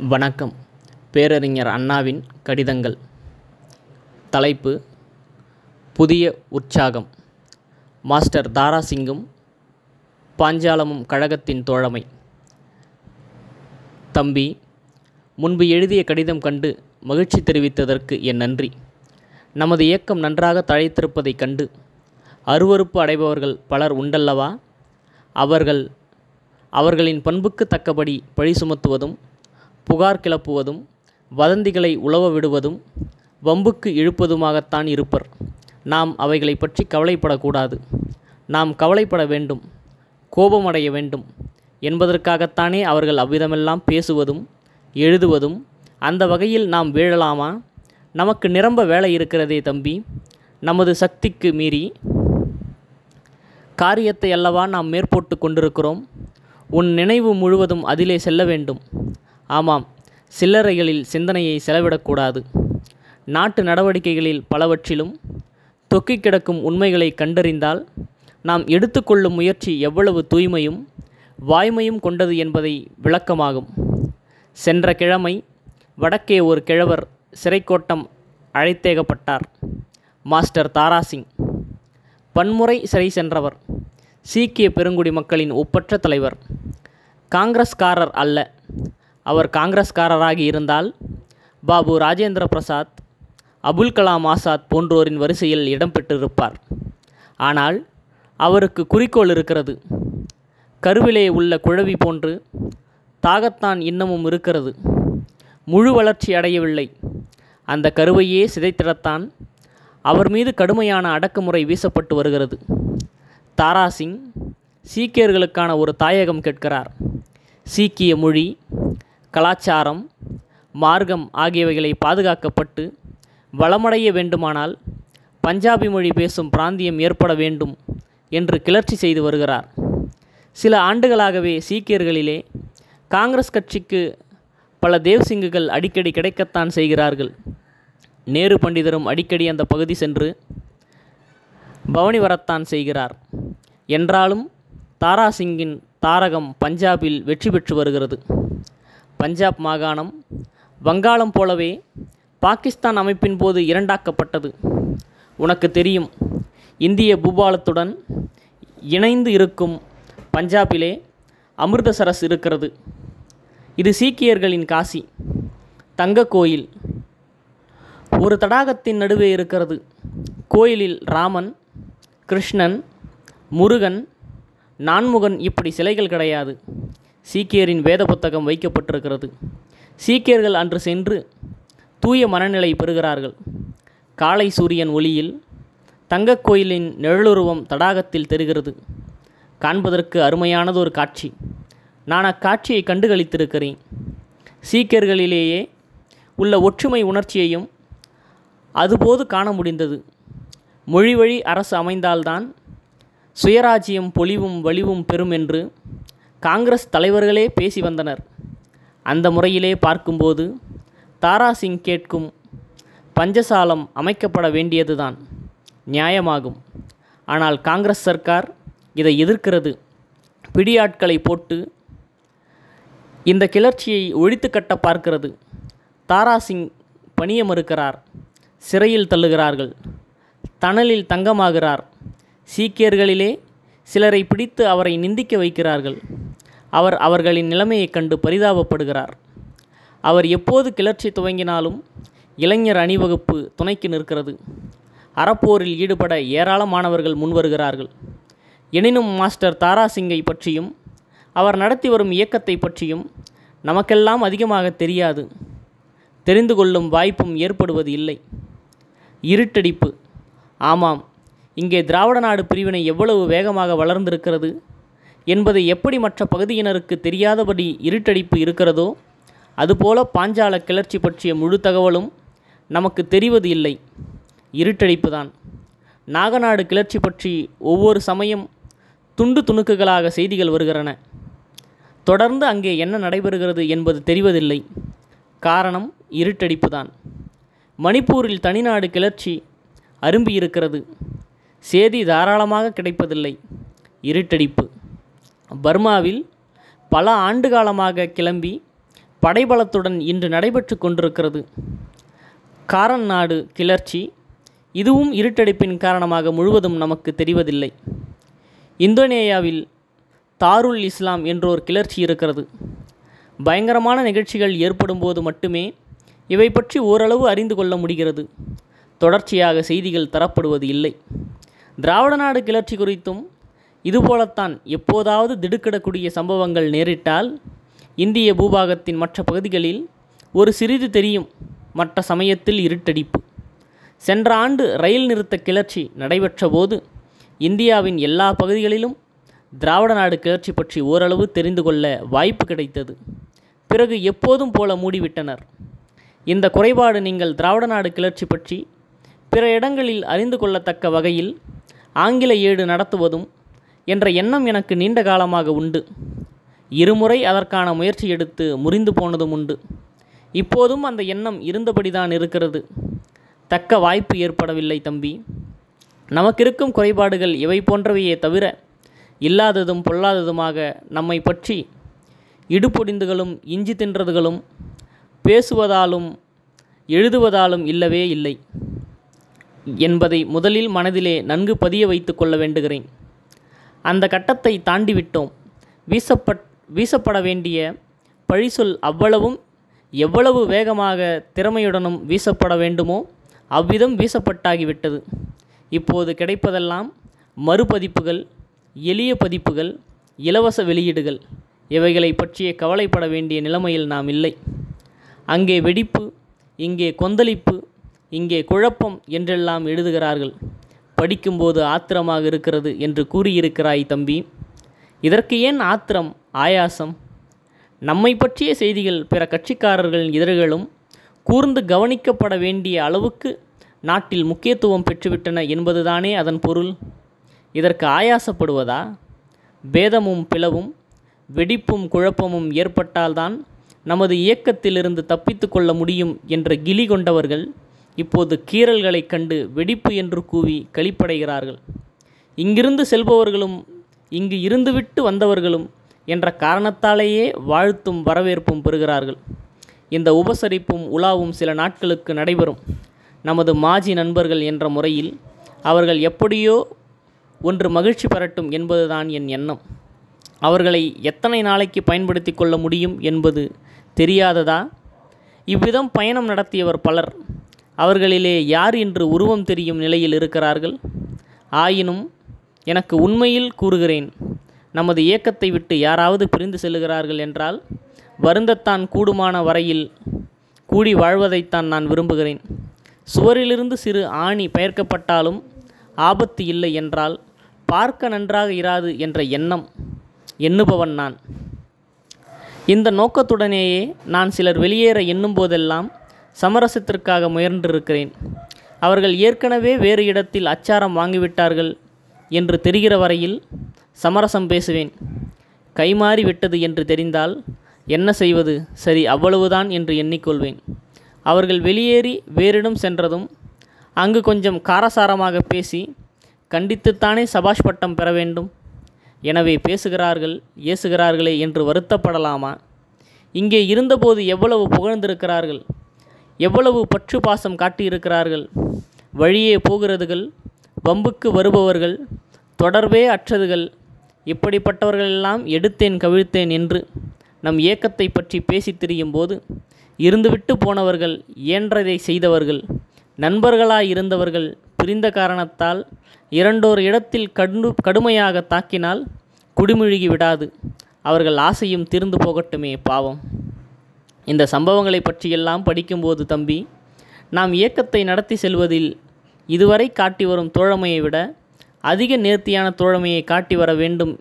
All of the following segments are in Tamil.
வணக்கம். பேரறிஞர் அண்ணாவின் கடிதங்கள். தலைப்பு புதிய உற்சாகம். மாஸ்டர் தாராசிங்கும் பாஞ்சாலமும் கழகத்தின் தோழமை. தம்பி முன்பு எழுதிய கடிதம் கண்டு மகிழ்ச்சி தெரிவித்ததற்கு என் நன்றி. நமது இயக்கம் நன்றாக தழைத்திருப்பதைக் கண்டு அருவருப்பு அடைபவர்கள் பலர் உண்டல்லவா? அவர்கள் அவர்களின் பண்புக்கு தக்கபடி பழி சுமத்துவதும் புகார் கிளப்புவதும் வதந்திகளை உலவ விடுவதும் வம்புக்கு இழுப்பதுமாகத்தான் இருப்பர். நாம் அவைகளை பற்றி கவலைப்படக்கூடாது. நாம் கவலைப்பட வேண்டும் கோபமடைய வேண்டும். என்பதற்காகத்தானே அவர்கள் அவ்விதமெல்லாம் பேசுவதும் எழுதுவதும் அந்த வகையில் நாம் வீழலாமா? நமக்கு நிரம்ப வேலை இருக்கிறதே தம்பி நமது சக்திக்கு மீறி. காரியத்தை அல்லவா நாம் மேற்போட்டு கொண்டிருக்கிறோம்? உன் நினைவு முழுவதும் அதிலே செல்ல வேண்டும். ஆமாம் சில்லறைகளில் சிந்தனையை செலவிடக்கூடாது. நாட்டு நடவடிக்கைகளில் பலவற்றிலும் தொக்கிக் கிடக்கும் உண்மைகளை கண்டறிந்தால் நாம் எடுத்துக்கொள்ளும் முயற்சி எவ்வளவு தூய்மையும் வாய்மையும் கொண்டது என்பதை விளக்கமாகும். சென்ற கிழமை வடக்கே ஒரு கிழவர் சிறைக்கோட்டம் அழைத்தேகப்பட்டார். மாஸ்டர் தாராசிங் பன்முறை சிறை சென்றவர். சீக்கிய பெருங்குடி மக்களின் ஒப்பற்ற தலைவர். காங்கிரஸ்காரர் அல்ல. அவர் காங்கிரஸ்காரராக இருந்தால் பாபு ராஜேந்திர பிரசாத் அபுல் கலாம் ஆசாத் போன்றோரின் வரிசையில் இடம்பெற்றிருப்பார் ஆனால் அவருக்கு குறிக்கோள் இருக்கிறது. கருவிலே உள்ள குழவி போன்று தாகத்தான் இன்னமும் இருக்கிறது. முழு வளர்ச்சி அடையவில்லை. அந்த கருவையே சிதைத்திடத்தான் அவர் மீது கடுமையான அடக்குமுறை வீசப்பட்டு வருகிறது. தாராசிங் சீக்கியர்களுக்கான ஒரு தாயகம் கேட்கிறார். சீக்கிய மொழி கலாச்சாரம் மார்க்கம் ஆகியவைகளை பாதுகாக்கப்பட்டு வளமடைய வேண்டுமானால் பஞ்சாபி மொழி பேசும் பிராந்தியம் ஏற்பட வேண்டும் என்று கிளர்ச்சி செய்து வருகிறார். சில ஆண்டுகளாகவே சீக்கியர்களிலே காங்கிரஸ் கட்சிக்கு பல தேவ்சிங்குகள் அடிக்கடி கிடைக்கத்தான் செய்கிறார்கள். நேரு பண்டிதரும் அடிக்கடி அந்த பகுதி சென்று பவனி வரத்தான் செய்கிறார். என்றாலும் தாராசிங்கின் தாரகம் பஞ்சாபில் வெற்றி பெற்று வருகிறது. பஞ்சாப் மாகாணம் வங்காளம் போலவே பாகிஸ்தான் அமைப்பின் போது இரண்டாக்கப்பட்டது. உனக்கு தெரியும் இந்திய பூபாலத்துடன் இணைந்து இருக்கும் பஞ்சாபிலே அமிர்தசரஸ் இருக்கிறது. இது சீக்கியர்களின் காசி தங்க கோயில். ஒரு தடாகத்தின் நடுவே இருக்கிறது. கோயிலில் ராமன் கிருஷ்ணன் முருகன் நான்முகன் இப்படி சிலைகள் கிடையாது. சீக்கியரின் வேத புத்தகம் வைக்கப்பட்டிருக்கிறது. சீக்கியர்கள் அன்று சென்று தூய மனநிலை பெறுகிறார்கள். காலை சூரியன் ஒளியில் தங்கக் கோயிலின் நிழலுருவம் தடாகத்தில் தெரிகிறது. காண்பதற்கு அருமையானது ஒரு காட்சி. நான் அக்காட்சியை கண்டுகளித்திருக்கிறேன். சீக்கியர்களிலேயே உள்ள ஒற்றுமை உணர்ச்சியையும் அதுபோது காண முடிந்தது. மொழி வழி அரசு அமைந்தால்தான் சுயராஜ்யம் பொலிவும் வலிவும் பெறும் என்று காங்கிரஸ் தலைவர்களே பேசி வந்தனர். அந்த முறையிலே பார்க்கும்போது தாராசிங் கேட்கும் பஞ்சசாலம் அமைக்கப்பட வேண்டியதுதான் நியாயமாகும். ஆனால் காங்கிரஸ் சர்க்கார் இதை எதிர்க்கிறது. பிடியாட்களை போட்டு இந்த கிளர்ச்சியை ஒழித்து கட்ட பார்க்கிறது. தாராசிங் பணிய மறுக்கிறார் சிறையில் தள்ளுகிறார்கள் தணலில் தங்கமாகிறார். சீக்கியர்களிலே சிலரை பிடித்து அவரை நிந்திக்க வைக்கிறார்கள். அவர் அவர்களின் நிலைமையைக் கண்டு பரிதாபப்படுகிறார். அவர் எப்போது கிளர்ச்சி துவங்கினாலும் இளைஞர் அணிவகுப்பு துணைக்கு நிற்கிறது. அறப்போரில் ஈடுபட ஏராளமானவர்கள் முன்வருகிறார்கள். எனினும் மாஸ்டர் தாராசிங்கை பற்றியும் அவர் நடத்தி வரும் இயக்கத்தை பற்றியும் நமக்கெல்லாம் அதிகமாக தெரியாது. தெரிந்து கொள்ளும் வாய்ப்பும் ஏற்படுவது இல்லை. இருட்டடிப்பு. ஆமாம் இங்கே திராவிட நாடு பிரிவினை எவ்வளவு வேகமாக வளர்ந்திருக்கிறது? என்பதை எப்படி மற்ற பகுதியினருக்கு தெரியாதபடி இருட்டடிப்பு இருக்கிறதோ அதுபோல பாஞ்சால கிளர்ச்சி பற்றிய முழு தகவலும் நமக்கு தெரிவது இல்லை. இருட்டடிப்பு தான். நாகநாடு கிளர்ச்சி பற்றி ஒவ்வொரு சமயம் துண்டு துணுக்குகளாக செய்திகள் வருகிறன. தொடர்ந்து அங்கே என்ன நடைபெறுகிறது என்பது தெரிவதில்லை. காரணம் இருட்டடிப்பு தான். மணிப்பூரில் தனிநாடு கிளர்ச்சி அரும்பியிருக்கிறது. சேதி தாராளமாக கிடைப்பதில்லை. இருட்டடிப்பு. பர்மாவில் பல ஆண்டு காலமாக கிளம்பி படைபலத்துடன் இன்று நடைபெற்று கொண்டிருக்கிறது. காரன் நாடு கிளர்ச்சி இதுவும் இருட்டடைப்பின் காரணமாக முழுவதும் நமக்கு தெரிவதில்லை. இந்தோனேயாவில் தாருல் இஸ்லாம் என்றோர் கிளர்ச்சி இருக்கிறது. பயங்கரமான நிகழ்ச்சிகள் ஏற்படும் போது மட்டுமே இவை பற்றி ஓரளவு அறிந்து கொள்ள முடிகிறது. தொடர்ச்சியாக செய்திகள் தரப்படுவது இல்லை. திராவிட நாடு கிளர்ச்சி குறித்தும் இதுபோலத்தான் எப்போதாவது திடுக்கிடக்கூடிய சம்பவங்கள் நேரிட்டால் இந்திய பூபாகத்தின் மற்ற பகுதிகளில் ஒரு சிறிது தெரியும் மற்ற சமயத்தில் இருட்டடிப்பு. சென்ற ஆண்டு ரயில் நிறுத்த கிளர்ச்சி நடைபெற்ற போது இந்தியாவின் எல்லா பகுதிகளிலும் திராவிட நாடு கிளர்ச்சி பற்றி ஓரளவு தெரிந்து கொள்ள வாய்ப்பு கிடைத்தது. பிறகு எப்போதும் போல மூடிவிட்டனர். இந்த குறைபாடு நீங்கள் திராவிட நாடு கிளர்ச்சி பற்றி பிற இடங்களில் அறிந்து கொள்ளத்தக்க வகையில் ஆங்கில ஏடு நடத்துவதும் என்ற எண்ணம் எனக்கு நீண்ட காலமாக உண்டு. இருமுறை அதற்கான முயற்சி எடுத்து முறிந்து போனதும் உண்டு. இப்போதும் அந்த எண்ணம் இருந்தபடிதான் இருக்கிறது. தக்க வாய்ப்பு ஏற்படவில்லை தம்பி. நமக்கிருக்கும் குறைபாடுகள் இவை போன்றவையே தவிர இல்லாததும் பொல்லாததுமாக நம்மை பற்றி இடுபொடிந்துகளும் இஞ்சி தின்றதுகளும் பேசுவதாலும் எழுதுவதாலும் இல்லவே இல்லை. என்பதை முதலில் மனதிலே நன்கு பதிய வைத்து கொள்ள வேண்டுகிறேன். அந்த கட்டத்தை தாண்டிவிட்டோம். வீசப்பட் வீசப்பட வேண்டிய பழிசொல் அவ்வளவும் எவ்வளவு வேகமாக திறமையுடனும் வீசப்பட வேண்டுமோ அவ்விதம் வீசப்பட்டாகிவிட்டது. இப்போது கிடைப்பதெல்லாம் மறுபதிப்புகள் எளிய பதிப்புகள் இலவச வெளியீடுகள். இவைகளை பற்றிய கவலைப்பட வேண்டிய நிலைமையில் நாம் இல்லை. அங்கே வெடிப்பு இங்கே கொந்தளிப்பு இங்கே குழப்பம் என்றெல்லாம் எழுதுகிறார்கள். படிக்கும்போது ஆத்திரமாக இருக்கிறது என்று கூறியிருக்கிறாய் தம்பி. இதற்கு ஏன் ஆத்திரம் ஆயாசம்? நம்மை பற்றிய செய்திகள் பிற கட்சிக்காரர்களின் இதழ்களும் கூர்ந்து கவனிக்கப்பட வேண்டிய அளவுக்கு நாட்டில் முக்கியத்துவம் பெற்றுவிட்டன என்பதுதானே அதன் பொருள்? இதற்கு ஆயாசப்படுவதா? பேதமும் பிளவும் வெடிப்பும் குழப்பமும் ஏற்பட்டால்தான் நமது இயக்கத்திலிருந்து தப்பித்து கொள்ள முடியும் என்ற கிலி கொண்டவர்கள் இப்போது கீறல்களைக் கண்டு வெடிப்பு என்று கூவி களிப்படைகிறார்கள் இங்கிருந்து செல்பவர்களும் இங்கு இருந்துவிட்டு வந்தவர்களும் என்ற காரணத்தாலேயே வாழ்த்தும் வரவேற்பும் பெறுகிறார்கள். இந்த உபசரிப்பும் உலாவும் சில நாட்களுக்கு நடைபெறும். நமது மாஜி நண்பர்கள் என்ற முறையில் அவர்கள் எப்படியோ ஒன்று மகிழ்ச்சி பெறட்டும் என்பதுதான் என் எண்ணம். அவர்களை எத்தனை நாளைக்கு பயன்படுத்தி கொள்ள முடியும் என்பது தெரியாததா? இவ்விதம் பயணம் நடத்தியவர் பலர். அவர்களிலே யார் என்று உருவம் தெரியும் நிலையில் இருக்கிறார்கள்? ஆயினும் எனக்கு உண்மையில் கூறுகிறேன் நமது இயக்கத்தை விட்டு யாராவது பிரிந்து செல்லுகிறார்கள் என்றால் வருந்தத்தான் கூடுமான வரையில் கூடி வாழ்வதைத்தான் நான் விரும்புகிறேன். சுவரிலிருந்து சிறு ஆணி பெயர்க்கப்பட்டாலும் ஆபத்து இல்லை என்றால் பார்க்க நன்றாக இராது என்ற எண்ணம் எண்ணுபவன் நான். இந்த நோக்கத்துடனேயே நான் சிலர் வெளியேற எண்ணும் போதெல்லாம் சமரசத்திற்காக முயன்றிருக்கிறேன். அவர்கள் ஏற்கனவே வேறு இடத்தில் அச்சாரம் வாங்கிவிட்டார்கள் என்று தெரிகிற வரையில் சமரசம் பேசுவேன். கைமாறி விட்டது என்று தெரிந்தால் என்ன செய்வது? சரி அவ்வளவுதான் என்று எண்ணிக்கொள்வேன். அவர்கள் வெளியேறி வேறிடம் சென்றதும் அங்கு கொஞ்சம் காரசாரமாக பேசி கண்டித்துத்தானே சபாஷ் பட்டம் பெற வேண்டும். எனவே பேசுகிறார்கள் ஏசுகிறார்களே என்று வருத்தப்படலாமா? இங்கே இருந்தபோது எவ்வளவு புகழ்ந்திருக்கிறார்கள்? எவ்வளவு பற்று பாசம் காட்டியிருக்கிறார்கள்? வழியே போகிறதுகள் வம்புக்கு வருபவர்கள் தொடர்பே அற்றதுகள் இப்படிப்பட்டவர்களெல்லாம் எடுத்தேன் கவிழ்த்தேன் என்று நம் இயக்கத்தை பற்றி பேசி திரியும் போது இருந்துவிட்டு போனவர்கள் இயன்றதை செய்தவர்கள் நண்பர்களாய் இருந்தவர்கள் பிரிந்த காரணத்தால் இரண்டோர் இடத்தில் கடு கடுமையாக தாக்கினால் குடிமுழுகி விடாது அவர்கள் ஆசையும் தீர்ந்து போகட்டுமே பாவம். இந்த சம்பவங்களை பற்றியெல்லாம் படிக்கும்போது தம்பி நாம் இயக்கத்தை நடத்தி செல்வதில் இதுவரை காட்டி வரும் தோழமையை விட அதிக நேர்த்தியான தோழமையை காட்டி வர வேண்டும்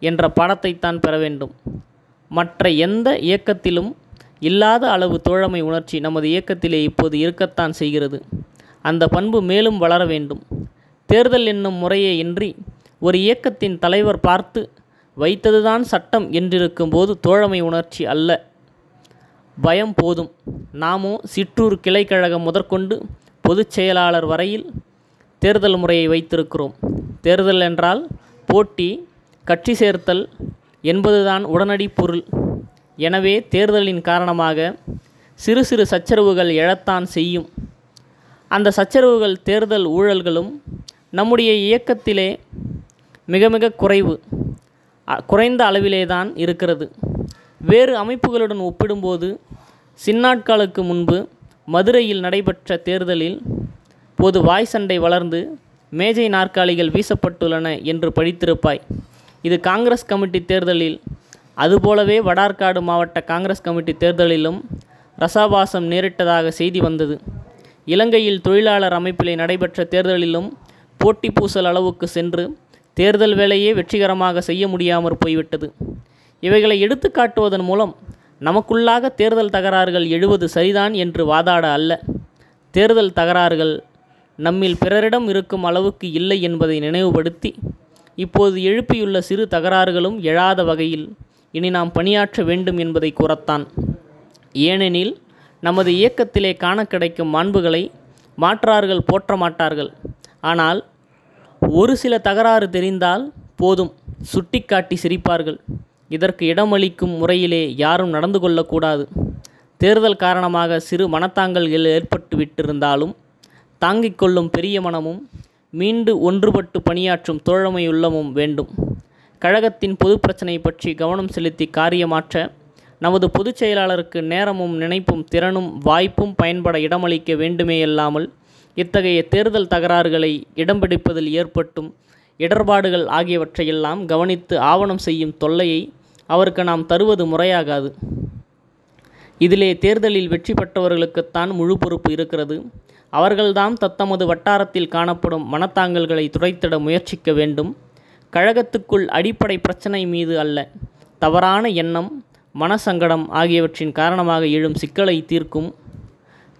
என்ற பாடத்தைத்தான் பெற வேண்டும். மற்ற எந்த இயக்கத்திலும் இல்லாத அளவு தோழமை உணர்ச்சி நமது இயக்கத்திலே இப்போது இருக்கத்தான் செய்கிறது. அந்த பண்பு மேலும் வளர வேண்டும். தேர்தல் என்னும் முறையே இன்றி ஒரு இயக்கத்தின் தலைவர் பார்த்து வைத்ததுதான் சட்டம் என்றிருக்கும்போது தோழமை உணர்ச்சி அல்ல. பயம் போதும். நாமோ சிற்றூர் கிளைக்கழகம் முதற்கொண்டு பொதுச் செயலாளர் வரையில் தேர்தல் முறையை வைத்திருக்கிறோம். தேர்தல் என்றால் போட்டி கட்சி சேர்த்தல் என்பதுதான் உடனடி பொருள். எனவே தேர்தலின் காரணமாக சிறு சிறு சச்சரவுகள் எழத்தான் செய்யும். அந்த சச்சரவுகள் தேர்தல் ஊழல்களும் நம்முடைய இயக்கத்திலே மிக மிக குறைவு. குறைந்த அளவிலே தான் இருக்கிறது. வேறு அமைப்புகளுடன் ஒப்பிடும்போது சின்னாட்களுக்கு முன்பு மதுரையில் நடைபெற்ற தேர்தலில் போது வாய் சண்டை வளர்ந்து மேஜை நாற்காலிகள் வீசப்பட்டுள்ளன என்று படித்திருப்பாய். இது காங்கிரஸ் கமிட்டி தேர்தலில் அதுபோலவே வடார்காடு மாவட்ட காங்கிரஸ் கமிட்டி தேர்தலிலும் ரசாபாசம் நேரிட்டதாக செய்தி வந்தது. இலங்கையில் தொழிலாளர் அமைப்பிலே நடைபெற்ற தேர்தலிலும் போட்டி பூசல் அளவுக்கு சென்று தேர்தல் வேலையே வெற்றிகரமாக செய்ய முடியாமற் போய்விட்டது. இவைகளை எடுத்து காட்டுவதன் மூலம் நமக்குள்ளாக தேர்தல் தகராறுகள் எழுவது சரிதான் என்று வாதாட அல்ல. தேர்தல் தகராறுகள் நம்மில் பிறரிடம் இருக்கும் அளவுக்கு இல்லை என்பதை நினைவுபடுத்தி இப்போது எழுப்பியுள்ள சிறு தகராறுகளும் எழாத வகையில் இனி நாம் பணியாற்ற வேண்டும் என்பதை கூறத்தான். ஏனெனில் நமது இயக்கத்திலே காண கிடைக்கும் மாண்புகளை மாற்றார்கள் போற்ற மாட்டார்கள். ஆனால் ஒரு சில தகராறு தெரிந்தால் போதும் சுட்டிக்காட்டி சிரிப்பார்கள். இதற்கு இடமளிக்கும் முறையிலே யாரும் நடந்து கொள்ளக்கூடாது. தேர்தல் காரணமாக சிறு மனத்தாங்கல்கள் ஏற்பட்டு விட்டிருந்தாலும் தாங்கிக் கொள்ளும் பெரிய மனமும் மீண்டு ஒன்றுபட்டு பணியாற்றும் தோழமையுள்ளமும் வேண்டும். கழகத்தின் பொது பிரச்சனை பற்றி கவனம் செலுத்தி காரியமாற்ற நமது பொதுச் செயலாளருக்கு நேரமும் நினைப்பும் திறனும் வாய்ப்பும் பயன்பட இடமளிக்க வேண்டுமேயல்லாமல் இத்தகைய தேர்தல் தகராறுகளை இடம்பிடிப்பதில் ஏற்பட்டும் இடர்பாடுகள் ஆகியவற்றையெல்லாம் கவனித்து ஆவணம் செய்யும் தொல்லையை அவருக்கு நாம் தருவது முறையாகாது. இதிலே தேர்தலில் வெற்றி பெற்றவர்களுக்குத்தான் முழு பொறுப்பு இருக்கிறது. அவர்கள்தாம் தத்தமது வட்டாரத்தில் காணப்படும் மனத்தாங்கல்களை துடைத்திட முயற்சிக்க வேண்டும். கழகத்துக்குள் அடிப்படை பிரச்சனை மீது அல்ல தவறான எண்ணம் மனசங்கடம் ஆகியவற்றின் காரணமாக எழும் சிக்கலை தீர்க்கும்.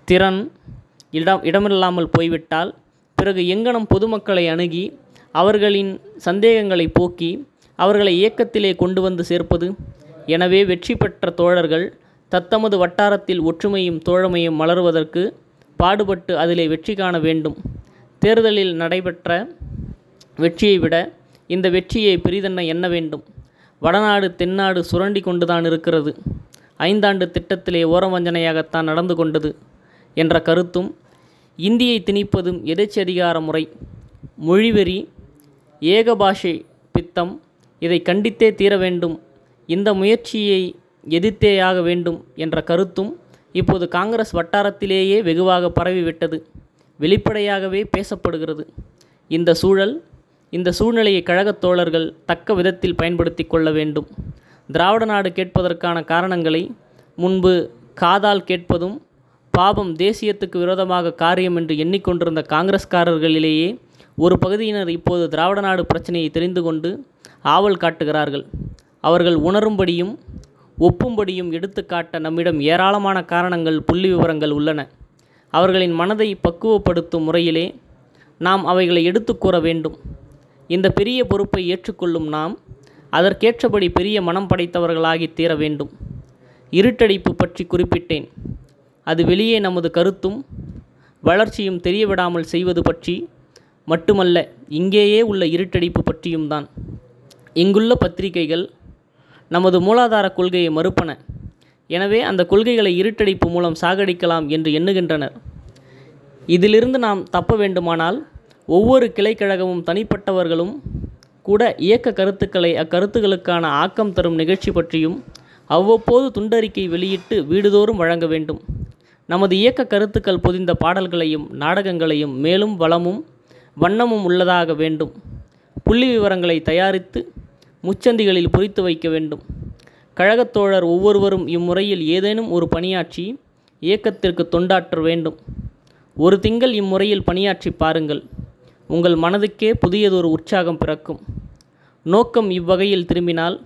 திறன் இடம் இடமில்லாமல் போய்விட்டால் பிறகு எங்கனம் பொதுமக்களை அணுகி அவர்களின் சந்தேகங்களை போக்கி அவர்களை இயக்கத்திலே கொண்டு வந்து சேர்ப்பது. எனவே வெற்றி பெற்ற தோழர்கள் தத்தமது வட்டாரத்தில் ஒற்றுமையும் தோழமையும் மலர்வதற்கு பாடுபட்டு அதிலே வெற்றி காண வேண்டும். தேர்தலில் நடைபெற்ற வெற்றியை விட இந்த வெற்றியை பெரிதென்ன எண்ண வேண்டும். வடநாடு தென்னாடு சுரண்டி கொண்டுதான் இருக்கிறது. ஐந்தாண்டு திட்டத்திலே ஓரவஞ்சனையாகத்தான் நடந்து கொண்டது என்ற கருத்தும் இந்தியை திணிப்பதும் எதேச்சதிகார முறை மொழிவெறி ஏகபாஷை பித்தம். இதை கண்டித்தே தீர வேண்டும். இந்த முயற்சியை எதிர்த்தேயாக வேண்டும் என்ற கருத்தும் இப்போது காங்கிரஸ் வட்டாரத்திலேயே வெகுவாக பரவிவிட்டது. வெளிப்படையாகவே பேசப்படுகிறது. இந்த சூழல் இந்த சூழ்நிலையை கழகத் தோழர்கள் தக்க விதத்தில் பயன்படுத்தி கொள்ள வேண்டும். திராவிட நாடு கேட்பதற்கான காரணங்களை முன்பு காதால் கேட்பதும் பாபம் தேசியத்துக்கு விரோதமாக காரியம் என்று எண்ணிக்கொண்டிருந்த காங்கிரஸ்காரர்களிலேயே ஒரு பகுதியினர் இப்போது திராவிட நாடு பிரச்சனையை தெரிந்து கொண்டு ஆவல் காட்டுகிறார்கள். அவர்கள் உணரும்படியும் ஒப்பும்படியும் எடுத்துக்காட்ட நம்மிடம் ஏராளமான காரணங்கள் புள்ளி விவரங்கள் உள்ளன. அவர்களின் மனதை பக்குவப்படுத்தும் முறையிலே நாம் அவைகளை எடுத்து கூற வேண்டும். இந்த பெரிய பொறுப்பை ஏற்றுக்கொள்ளும் நாம் அதற்கேற்றபடி பெரிய மனம் படைத்தவர்களாகி தீர வேண்டும். இருட்டடிப்பு பற்றி குறிப்பிட்டேன். அது வெளியே நமது கருத்தும் வளர்ச்சியும் தெரியவிடாமல் செய்வது பற்றி மட்டுமல்ல இங்கேயே உள்ள இருட்டடிப்பு பற்றியும் தான். இங்குள்ள பத்திரிகைகள் நமது மூலாதார கொள்கையை மறுப்பன. எனவே அந்த கொள்கைகளை இருட்டடிப்பு மூலம் சாகடிக்கலாம் என்று எண்ணுகின்றனர். இதிலிருந்து நாம் தப்ப வேண்டுமானால் ஒவ்வொரு கிளைக்கழகமும் தனிப்பட்டவர்களும் கூட இயக்க கருத்துக்களை அக்கருத்துக்களுக்கான ஆக்கம் தரும் நிகழ்ச்சி பற்றியும் அவ்வப்போது துண்டறிக்கை வெளியிட்டு வீடுதோறும் வழங்க வேண்டும். நமது இயக்க கருத்துக்கள் பொதிந்த பாடல்களையும் நாடகங்களையும் மேலும் வளமும் வண்ணமும் உள்ளதாக வேண்டும். புள்ளி விவரங்களை தயாரித்து முச்சந்திகளில் பொறித்து வைக்க வேண்டும். கழகத் தோழர் ஒவ்வொருவரும் இம்முறையில் ஏதேனும் ஒரு பணியாற்றி இயக்கத்திற்கு தொண்டாற்ற வேண்டும். ஒரு திங்கள் இம்முறையில் பணியாற்றி பாருங்கள். உங்கள் மனதுக்கே புதியதொரு உற்சாகம் பிறக்கும். நோக்கம் இவ்வகையில் திரும்பினால்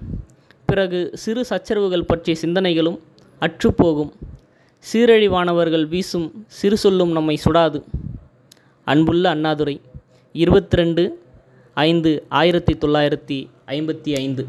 பிறகு சிறு சச்சரவுகள் பற்றிய சிந்தனைகளும் அற்றுப்போகும் சீரழிவானவர்கள் வீசும் சிறு சொல்லும் நம்மை சுடாது. அன்புள்ள அண்ணாதுரை. இருபத்தி ரெண்டு ஐந்து ஆயிரத்தி தொள்ளாயிரத்தி ஐம்பத்தி ஐந்து.